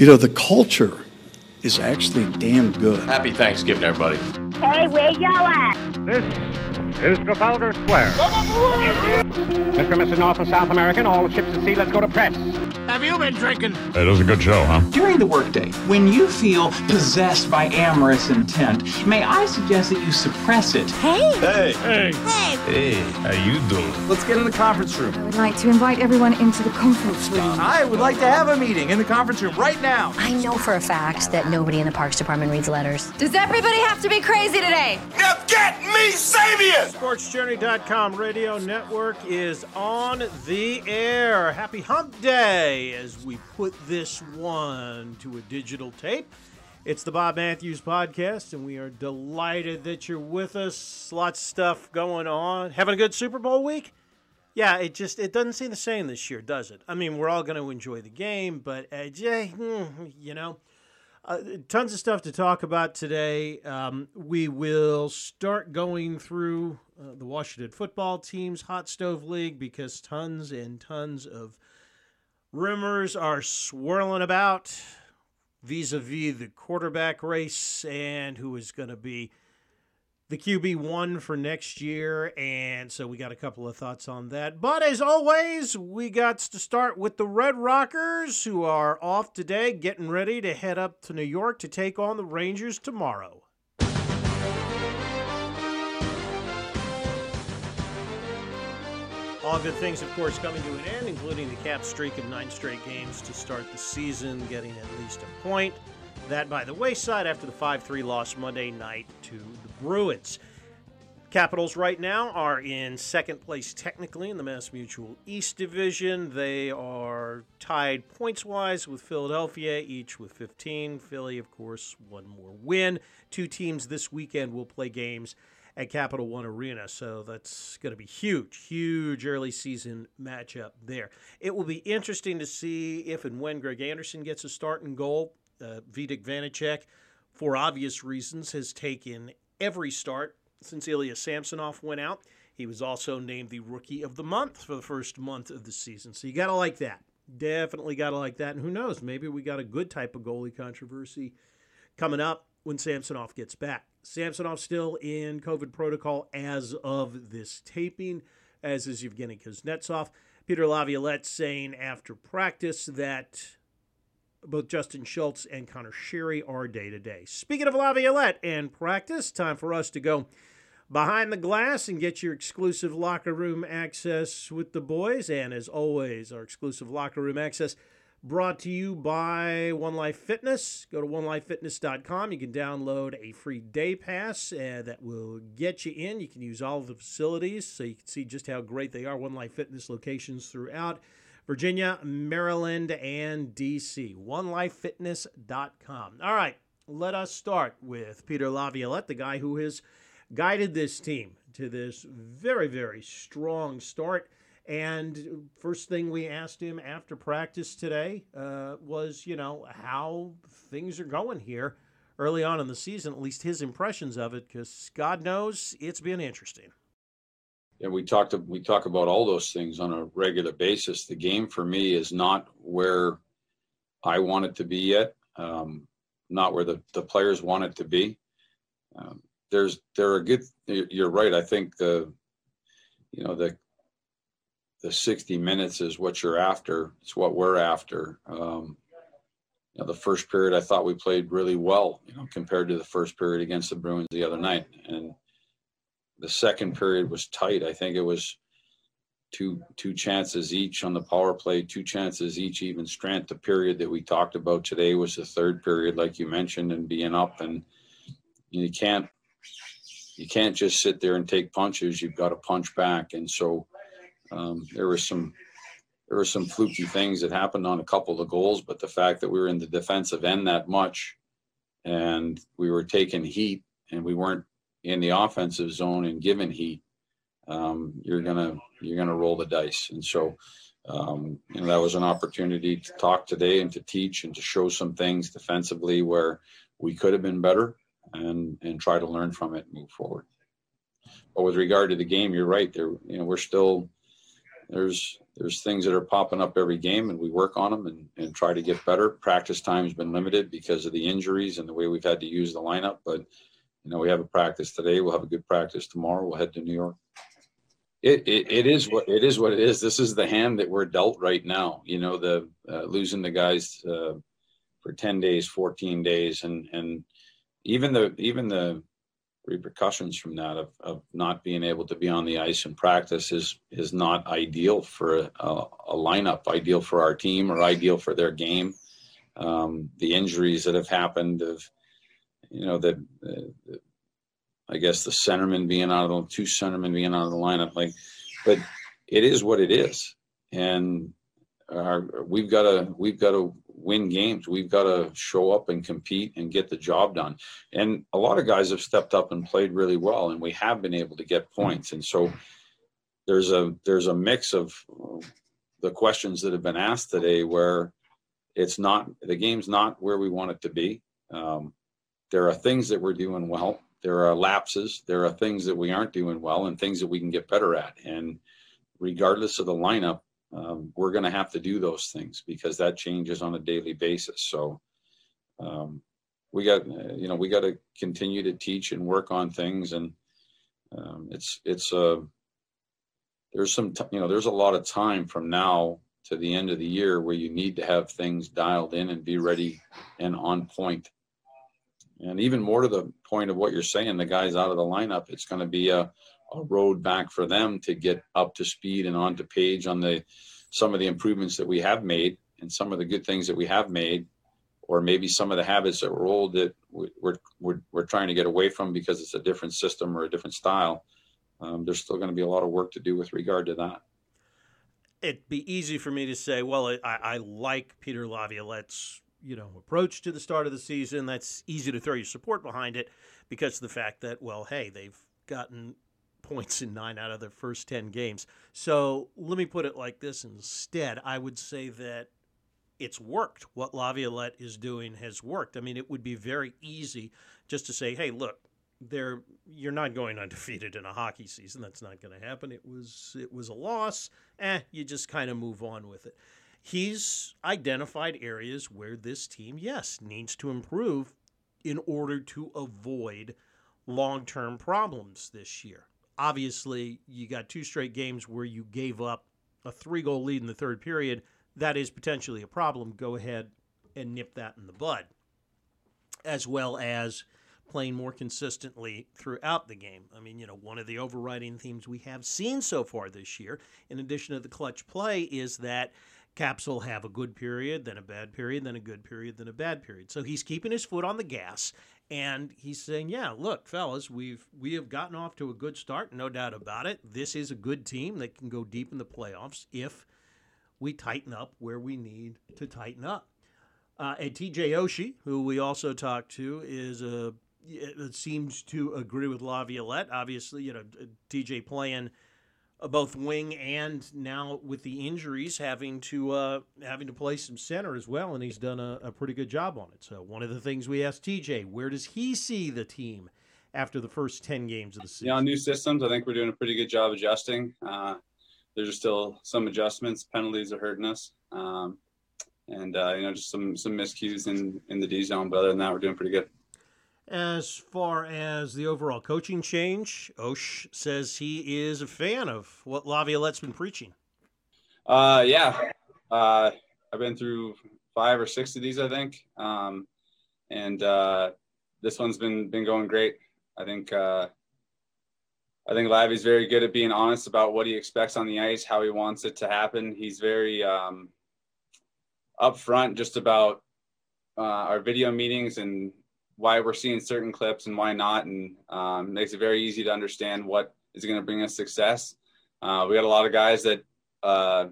You know, the culture is actually damn good. Happy Thanksgiving, everybody. Hey, where y'all at? This is Trafalgar Square. Mr. and Mrs. North and South American, all the ships at sea, let's go to press. Have you been drinking? It was a good show, huh? During the workday, when you feel possessed by amorous intent, may I suggest that you suppress it? Hey! Hey! Hey! Hey! Hey, how you doing? Let's get in the conference room. I would like to invite everyone into the conference room. I would like to have a meeting in the conference room right now. I know for a fact that nobody in the Parks Department reads letters. Does everybody have to be crazy today? Now get me Sabian! SportsJourney.com radio network is on the air. Happy Hump Day as we put this one to a digital tape. It's the Bob Matthews podcast, and we are delighted that you're with us. Lots of stuff going on. Having a good Super Bowl week? Yeah, it just it doesn't seem the same this year, does it? I mean, we're all going to enjoy the game, but uh, Jay, you know, uh, tons of stuff to talk about today. Um, we will start going through uh, the Washington football team's hot stove league because tons and tons of rumors are swirling about vis-a-vis the quarterback race and who is going to be the QB one for next year, and so we got a couple of thoughts on that. But as always, we got to start with the Red Rockers, who are off today, getting ready to head up to New York to take on the Rangers tomorrow. All good things, of course, coming to an end, including the cap streak of nine straight games to start the season, getting at least a point. That by the wayside after the 5 3 loss Monday night to the Bruins. Capitals right now are in second place technically in the Mass Mutual East Division. They are tied points wise with Philadelphia, each with 15. Philly, of course, one more win. Two teams this weekend will play games at Capital One Arena, so that's going to be huge, huge early season matchup there. It will be interesting to see if and when Craig Anderson gets a start in goal. Uh, Vitek Vanecek, for obvious reasons, has taken every start since Ilya Samsonov went out. He was also named the Rookie of the Month for the first month of the season. So you got to like that. Definitely got to like that. And who knows? Maybe we got a good type of goalie controversy coming up when Samsonov gets back. Samsonov still in COVID protocol as of this taping, as is Evgeny Kuznetsov. Peter Laviolette saying after practice that both Justin Schultz and Connor Sheary are day to day. Speaking of Laviolette and practice, time for us to go behind the glass and get your exclusive locker room access with the boys. And as always, our exclusive locker room access brought to you by One Life Fitness. Go to onelifefitness.com. You can download a free day pass uh, that will get you in. You can use all of the facilities so you can see just how great they are. One Life Fitness locations throughout Virginia, Maryland, and DC. OneLifeFitness.com. All right, let us start with Peter Laviolette, the guy who has guided this team to this very, very strong start. And first thing we asked him after practice today uh, was, you know, how things are going here early on in the season, at least his impressions of it, because God knows it's been interesting yeah, we talked we talk about all those things on a regular basis. The game for me is not where I want it to be yet, um, not where the, the players want it to be. Um, there's there are good. You're right. I think the you know the the 60 minutes is what you're after. It's what we're after. Um, you know, the first period I thought we played really well, you know, compared to the first period against the Bruins the other night, and the second period was tight. I think it was two two chances each on the power play, two chances each even strength. The period that we talked about today was the third period, like you mentioned, and being up and you can't you can't just sit there and take punches. You've got to punch back. And so um, there was some there were some fluky things that happened on a couple of goals, but the fact that we were in the defensive end that much and we were taking heat and we weren't in the offensive zone and given heat, um, you're gonna you're gonna roll the dice. And so, um, you know, that was an opportunity to talk today and to teach and to show some things defensively where we could have been better and and try to learn from it and move forward. But with regard to the game, you're right. There, you know, we're still there's there's things that are popping up every game, and we work on them and, and try to get better. Practice time's been limited because of the injuries and the way we've had to use the lineup. But you know, we have a practice today. We'll have a good practice tomorrow. We'll head to New York. It, it, it is what it is what it is. This is the hand that we're dealt right now. You know, the uh, losing the guys uh, for ten days, fourteen days, and and even the even the repercussions from that of, of not being able to be on the ice and practice is is not ideal for a, a lineup, ideal for our team or ideal for their game. Um, the injuries that have happened of, you know, the, the, I guess the centerman being out of the two centermen being out of the lineup, like, but it is what it is, and our, we've got to we've got to win games. We've got to show up and compete and get the job done. And a lot of guys have stepped up and played really well, and we have been able to get points. And so there's a there's a mix of the questions that have been asked today where it's not the game's not where we want it to be. Um, there are things that we're doing well. There are lapses. There are things that we aren't doing well, and things that we can get better at. And regardless of the lineup, um, we're going to have to do those things because that changes on a daily basis. So um, we got, you know, we got to continue to teach and work on things, and um, it's it's a uh, there's some t- you know there's a lot of time from now to the end of the year where you need to have things dialed in and be ready and on point. And even more to the point of what you're saying, the guys out of the lineup, it's going to be a a road back for them to get up to speed and onto page on the some of the improvements that we have made and some of the good things that we have made or maybe some of the habits that were old that we're, we're, we're trying to get away from because it's a different system or a different style um, there's still going to be a lot of work to do with regard to that. It'd be easy for me to say well i, I like peter laviolette's you know approach to the start of the season. That's easy to throw your support behind it because of the fact that well hey they've gotten points in nine out of their first 10 games. So let me put it like this instead. I would say that it's worked. What Laviolette is doing has worked. I mean, it would be very easy just to say, hey, look, there you're not going undefeated in a hockey season. That's not going to happen. It was it was a loss. Eh, you just kind of move on with it. He's identified areas where this team, yes, needs to improve in order to avoid long-term problems this year obviously you got two straight games where you gave up a three goal lead in the third period. That is potentially a problem. Go ahead and nip that in the bud, as well as playing more consistently throughout the game. I mean, you know, one of the overriding themes we have seen so far this year, in addition to the clutch play, is that Caps will have a good period, then a bad period, then a good period, then a bad period. So he's keeping his foot on the gas and he's saying, "Yeah, look, fellas, we've we have gotten off to a good start, no doubt about it. This is a good team that can go deep in the playoffs if we tighten up where we need to tighten up." Uh, and TJ Oshie, who we also talked to, is a it seems to agree with Laviolette. Obviously, you know, TJ playing both wing and now with the injuries having to uh, having to play some center as well, and he's done a, a, pretty good job on it. So one of the things we asked TJ, where does he see the team after the first ten games of the season? Yeah, new systems. I think we're doing a pretty good job adjusting. Uh, there's still some adjustments. Penalties are hurting us, um, and uh, you know just some some miscues in in the D zone. But other than that, we're doing pretty good. As far as the overall coaching change, Osh says he is a fan of what Laviolette's been preaching. Uh, yeah, uh, I've been through five or six of these, I think, um, and uh, this one's been been going great. I think uh, I think Lavi's very good at being honest about what he expects on the ice, how he wants it to happen. He's very um, upfront just about uh, our video meetings and why we're seeing certain clips and why not, and um, makes it very easy to understand what is going to bring us success. Uh, we got a lot of guys that, uh,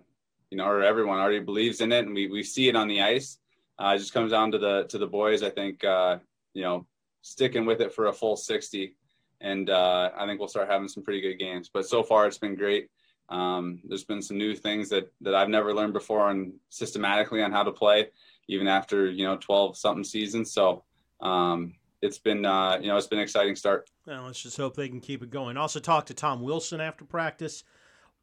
you know, or everyone already believes in it, and we, we see it on the ice. Uh, it just comes down to the to the boys. I think uh, you know sticking with it for a full 60, and uh, I think we'll start having some pretty good games. But so far, it's been great. Um, there's been some new things that that I've never learned before, and systematically on how to play, even after you know 12 something seasons. So um, it's been uh, you know it's been an exciting start. Well, let's just hope they can keep it going. Also, talked to Tom Wilson after practice.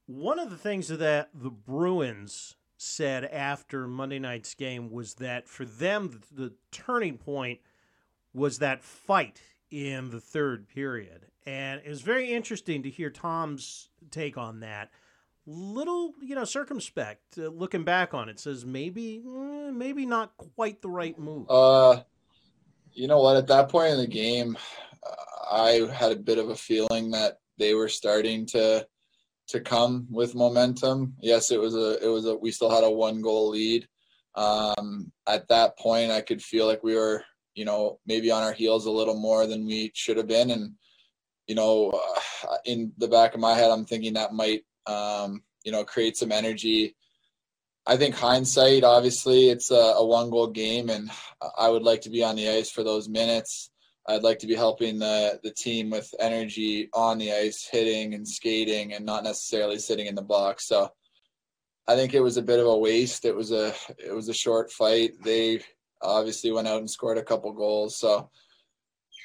One of the things that the Bruins said after Monday night's game was that for them, the, turning point was that fight in the third period. And it was very interesting to hear Tom's take on that. Little, you know, circumspect uh, looking back on it says maybe, eh, maybe not quite the right move. Uh, you know what? At that point in the game, I had a bit of a feeling that they were starting to to come with momentum. Yes, it was a it was a we still had a one goal lead. Um, at that point, I could feel like we were you know maybe on our heels a little more than we should have been, and you know uh, in the back of my head, I'm thinking that might um, you know create some energy. I think hindsight, obviously, it's a, a one goal game, and I would like to be on the ice for those minutes. I'd like to be helping the the team with energy on the ice, hitting and skating, and not necessarily sitting in the box. So I think it was a bit of a waste. It was a it was a short fight. They obviously went out and scored a couple goals. So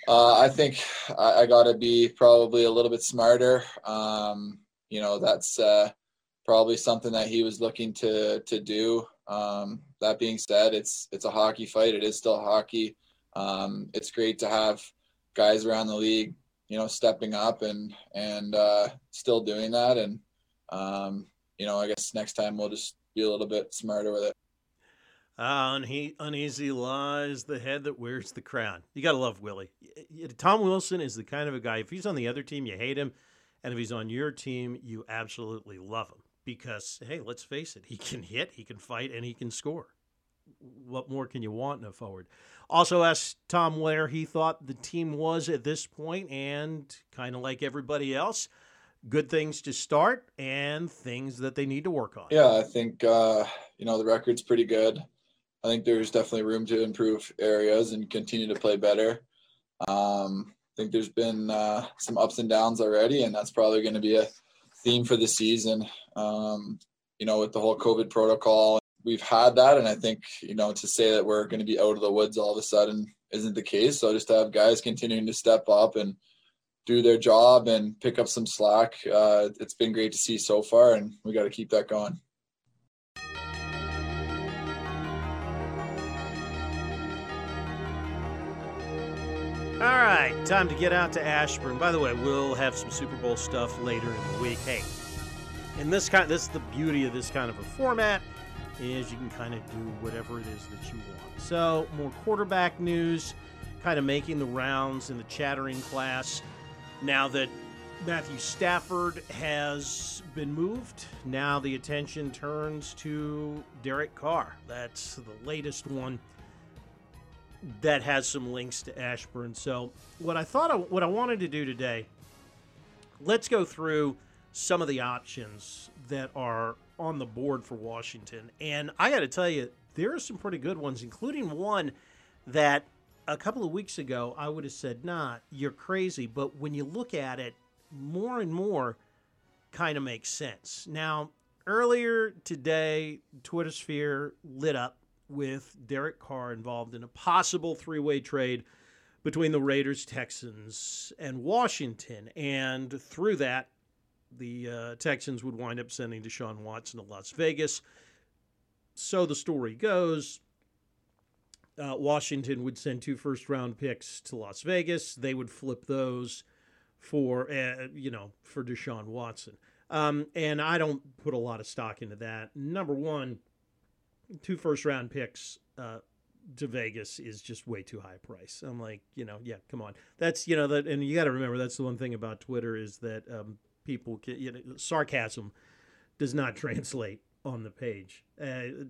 uh, I think I, I got to be probably a little bit smarter. Um, you know, that's uh, probably something that he was looking to to do. Um, that being said, it's it's a hockey fight. It is still hockey um, it's great to have guys around the league, you know, stepping up and and uh, still doing that. And um, you know, I guess next time we'll just be a little bit smarter with it. Uh, uneasy lies the head that wears the crown. You got to love Willie. Tom Wilson is the kind of a guy, if he's on the other team, you hate him. And if he's on your team, you absolutely love him. Because, hey, let's face it, he can hit, he can fight, and he can score. What more can you want in a forward? Also asked Tom where he thought the team was at this point, and kind of like everybody else, good things to start and things that they need to work on. Yeah, I think uh, you know the record's pretty good. I think there's definitely room to improve areas and continue to play better. Um, I think there's been uh, some ups and downs already, and that's probably going to be a theme for the season. Um, you know, with the whole COVID protocol we've had that, and I think you know to say that we're going to be out of the woods all of a sudden isn't the case. So just to have guys continuing to step up and do their job and pick up some slack, uh, it's been great to see so far, and we got to keep that going. All right, time to get out to Ashburn. By the way, we'll have some Super Bowl stuff later in the week. Hey, in this kind, this is the beauty of this kind of a format is you can kind of do whatever it is that you want. So, more quarterback news kind of making the rounds in the chattering class. Now that Matthew Stafford has been moved, now the attention turns to Derek Carr. That's the latest one that has some links to Ashburn. So, what I thought, I, what I wanted to do today, let's go through some of the options that are on the board for Washington. And I got to tell you, there are some pretty good ones, including one that a couple of weeks ago I would have said, nah, you're crazy. But when you look at it, more and more kind of makes sense. Now, earlier today, Twitter sphere lit up with Derek Carr involved in a possible three way trade between the Raiders, Texans, and Washington. And through that, the uh, Texans would wind up sending Deshaun Watson to Las Vegas. So the story goes. Uh, Washington would send two first round picks to Las Vegas. They would flip those for uh, you know for Deshaun Watson. Um, and I don't put a lot of stock into that. Number one, two first round picks uh, to Vegas is just way too high a price. I'm like, you know, yeah, come on. That's you know that, and you got to remember that's the one thing about Twitter is that um, people can, you know, sarcasm does not translate on the page. Uh,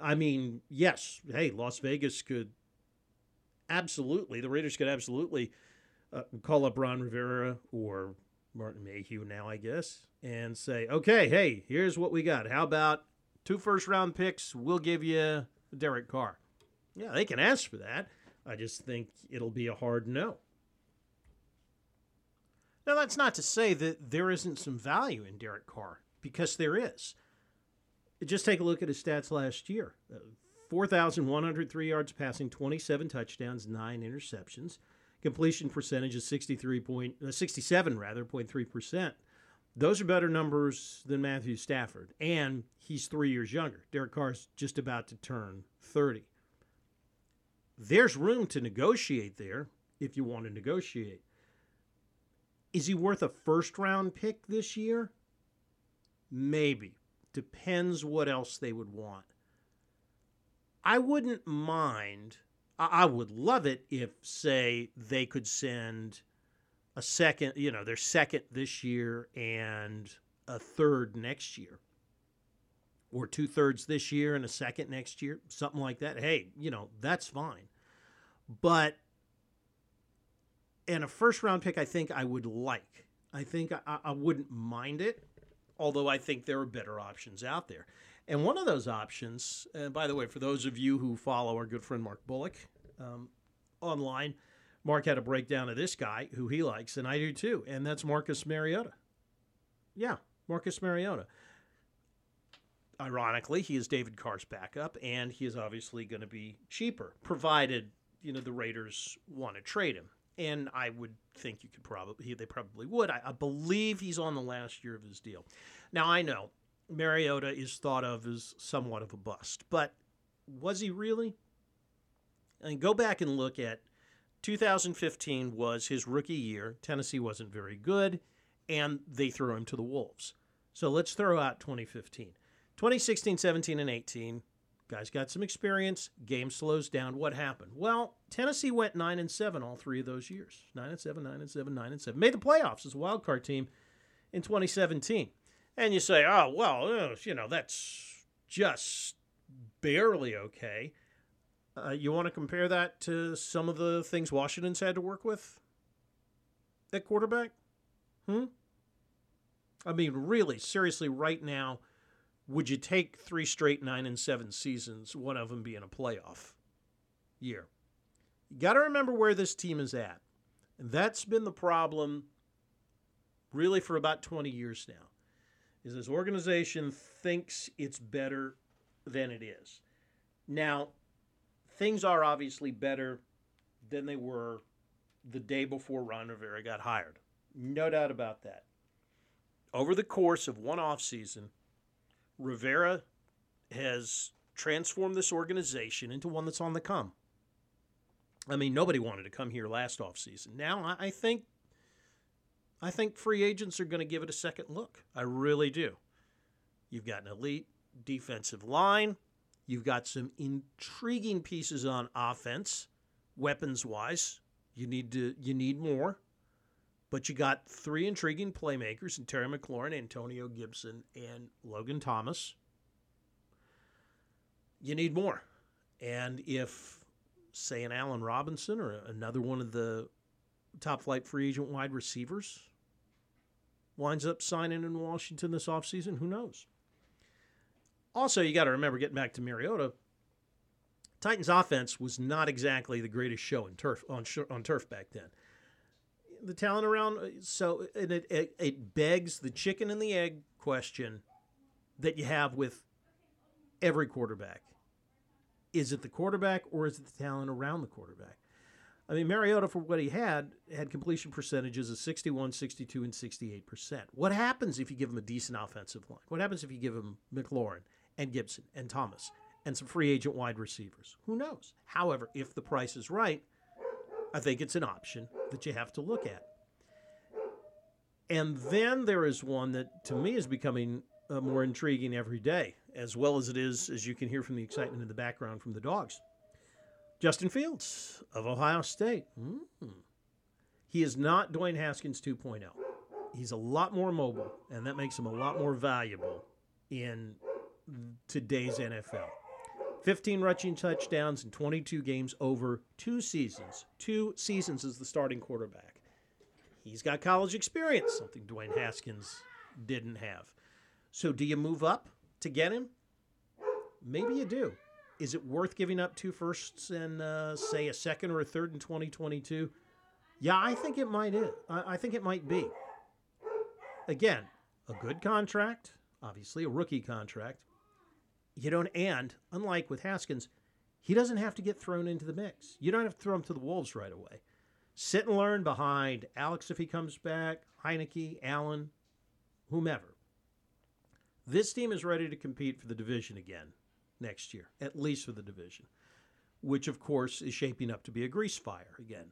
I mean, yes, hey, Las Vegas could absolutely, the Raiders could absolutely uh, call up Ron Rivera or Martin Mayhew now, I guess, and say, okay, hey, here's what we got. How about two first round picks? We'll give you Derek Carr. Yeah, they can ask for that. I just think it'll be a hard no. Now, that's not to say that there isn't some value in Derek Carr, because there is. Just take a look at his stats last year uh, 4,103 yards passing, 27 touchdowns, 9 interceptions. Completion percentage is 63 point, uh, 67 rather, 0.3%. Those are better numbers than Matthew Stafford, and he's three years younger. Derek Carr's just about to turn 30. There's room to negotiate there if you want to negotiate. Is he worth a first round pick this year? Maybe. Depends what else they would want. I wouldn't mind. I would love it if, say, they could send a second, you know, their second this year and a third next year, or two thirds this year and a second next year, something like that. Hey, you know, that's fine. But and a first round pick, I think I would like. I think I, I wouldn't mind it, although I think there are better options out there. And one of those options, and by the way, for those of you who follow our good friend Mark Bullock um, online, Mark had a breakdown of this guy who he likes, and I do too, and that's Marcus Mariota. Yeah, Marcus Mariota. Ironically, he is David Carr's backup, and he is obviously going to be cheaper, provided you know the Raiders want to trade him. And I would think you could probably they probably would. I, I believe he's on the last year of his deal. Now I know Mariota is thought of as somewhat of a bust, but was he really? And go back and look at 2015 was his rookie year. Tennessee wasn't very good, and they threw him to the Wolves. So let's throw out 2015. 2016, 17, and 18, guys got some experience. Game slows down. What happened? Well, Tennessee went 9 and 7 all three of those years 9 and 7, 9 and 7, 9 and 7. Made the playoffs as a wild card team in 2017. And you say, oh, well, you know, that's just barely okay. Uh, you want to compare that to some of the things Washington's had to work with at quarterback? Hmm? I mean, really, seriously, right now, would you take three straight nine and seven seasons, one of them being a playoff year? You got to remember where this team is at. And that's been the problem really for about 20 years now is this organization thinks it's better than it is. Now, things are obviously better than they were the day before Ron Rivera got hired. No doubt about that. Over the course of one off season, Rivera has transformed this organization into one that's on the come. I mean, nobody wanted to come here last offseason. Now, I think I think free agents are going to give it a second look. I really do. You've got an elite defensive line. You've got some intriguing pieces on offense, weapons wise. You need to you need more. But you got three intriguing playmakers in Terry McLaurin, Antonio Gibson, and Logan Thomas. You need more. And if, say, an Allen Robinson or another one of the top flight free agent wide receivers winds up signing in Washington this offseason, who knows? Also, you got to remember, getting back to Mariota, Titans offense was not exactly the greatest show turf on on turf back then. The talent around, uh, so it, it, it begs the chicken and the egg question that you have with every quarterback. Is it the quarterback or is it the talent around the quarterback? I mean, Mariota, for what he had, had completion percentages of 61, 62, and 68%. What happens if you give him a decent offensive line? What happens if you give him McLaurin and Gibson and Thomas and some free agent wide receivers? Who knows? However, if the price is right, I think it's an option that you have to look at. And then there is one that to me is becoming uh, more intriguing every day, as well as it is, as you can hear from the excitement in the background from the dogs. Justin Fields of Ohio State. Mm. He is not Dwayne Haskins 2.0. He's a lot more mobile, and that makes him a lot more valuable in today's NFL. 15 rushing touchdowns in 22 games over two seasons. Two seasons as the starting quarterback. He's got college experience, something Dwayne Haskins didn't have. So, do you move up to get him? Maybe you do is it worth giving up two firsts and uh, say a second or a third in 2022? Yeah, I think it might. Is. I think it might be. Again, a good contract, obviously a rookie contract. You don't, and unlike with Haskins, he doesn't have to get thrown into the mix. You don't have to throw him to the wolves right away. Sit and learn behind Alex if he comes back, Heinicke, Allen, whomever. This team is ready to compete for the division again next year, at least for the division, which of course is shaping up to be a grease fire again.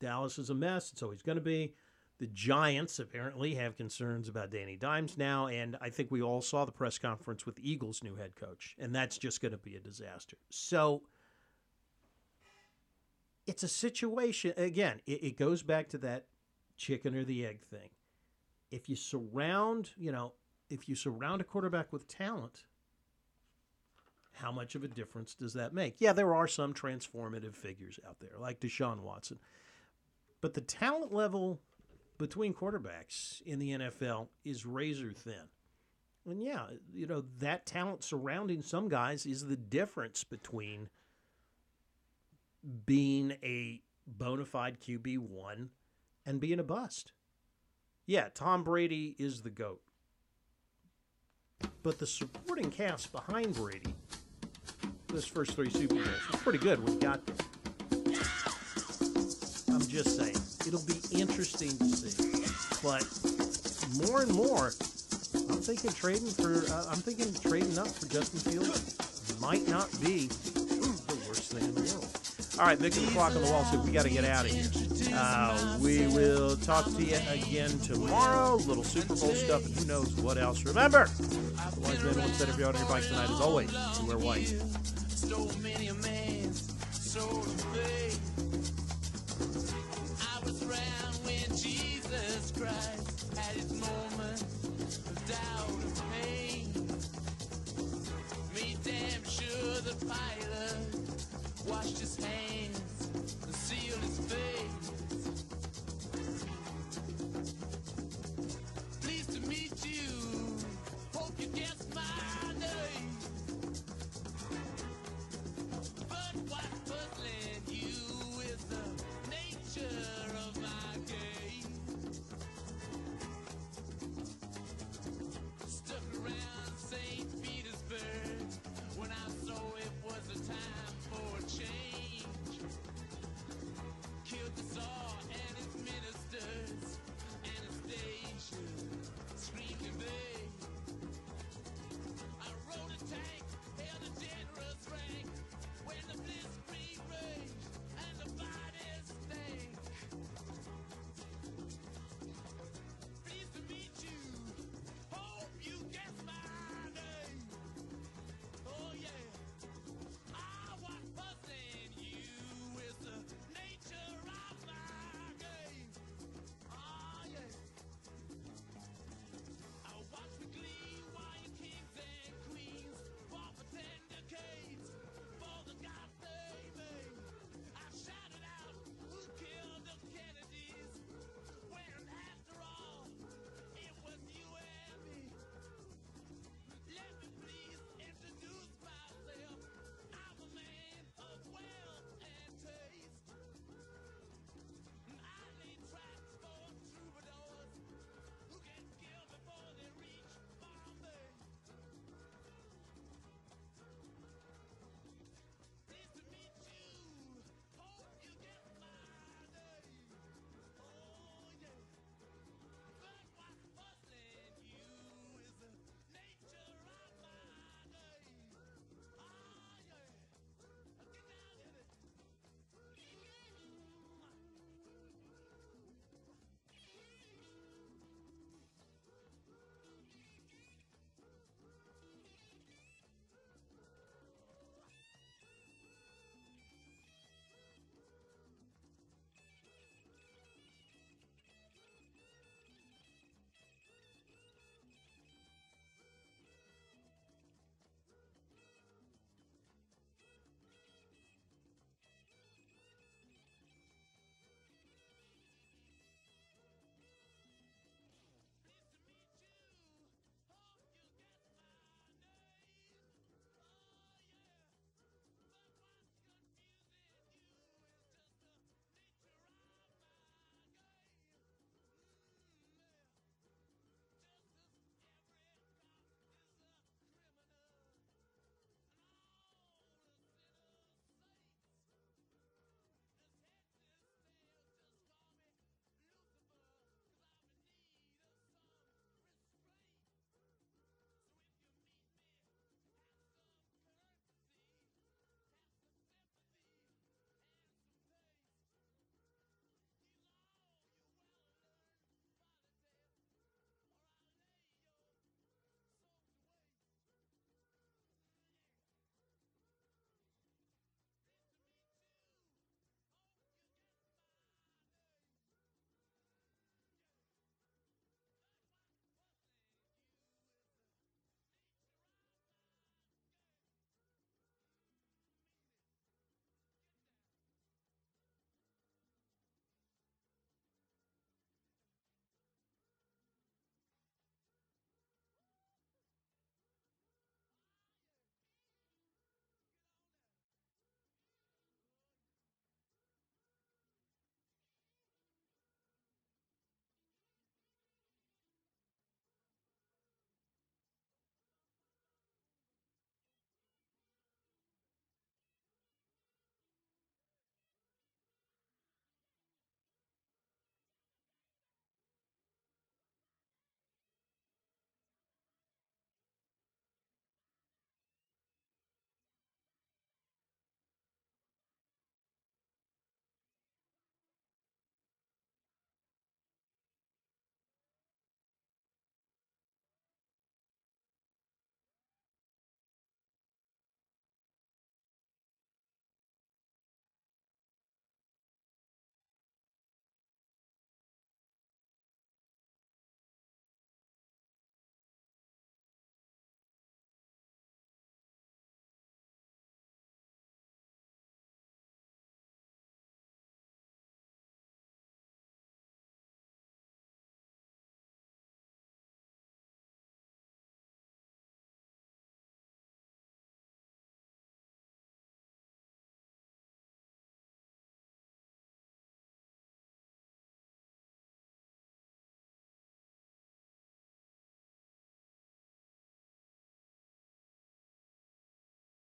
Dallas is a mess. It's always going to be. The Giants apparently have concerns about Danny Dimes now, and I think we all saw the press conference with the Eagles' new head coach, and that's just going to be a disaster. So it's a situation, again, it, it goes back to that chicken or the egg thing. If you surround, you know, if you surround a quarterback with talent, how much of a difference does that make? Yeah, there are some transformative figures out there, like Deshaun Watson. But the talent level between quarterbacks in the NFL is razor thin. And yeah, you know, that talent surrounding some guys is the difference between being a bona fide QB1 and being a bust. Yeah, Tom Brady is the GOAT. But the supporting cast behind Brady, this first three Super Bowls, was pretty good he got there. I'm just saying it'll be interesting to see. But more and more, I'm thinking trading for. Uh, I'm thinking trading up for Justin Fields might not be the worst thing in the world. All right, Vic and the clock on the wall said we got to get out of here. Uh, we will talk to you again tomorrow. Little Super Bowl stuff and who knows what else. Remember, the wise man once said if you're on your bike tonight, as always, wear white. washed his hands and sealed his face. Pleased to meet you. Hope you guessed my.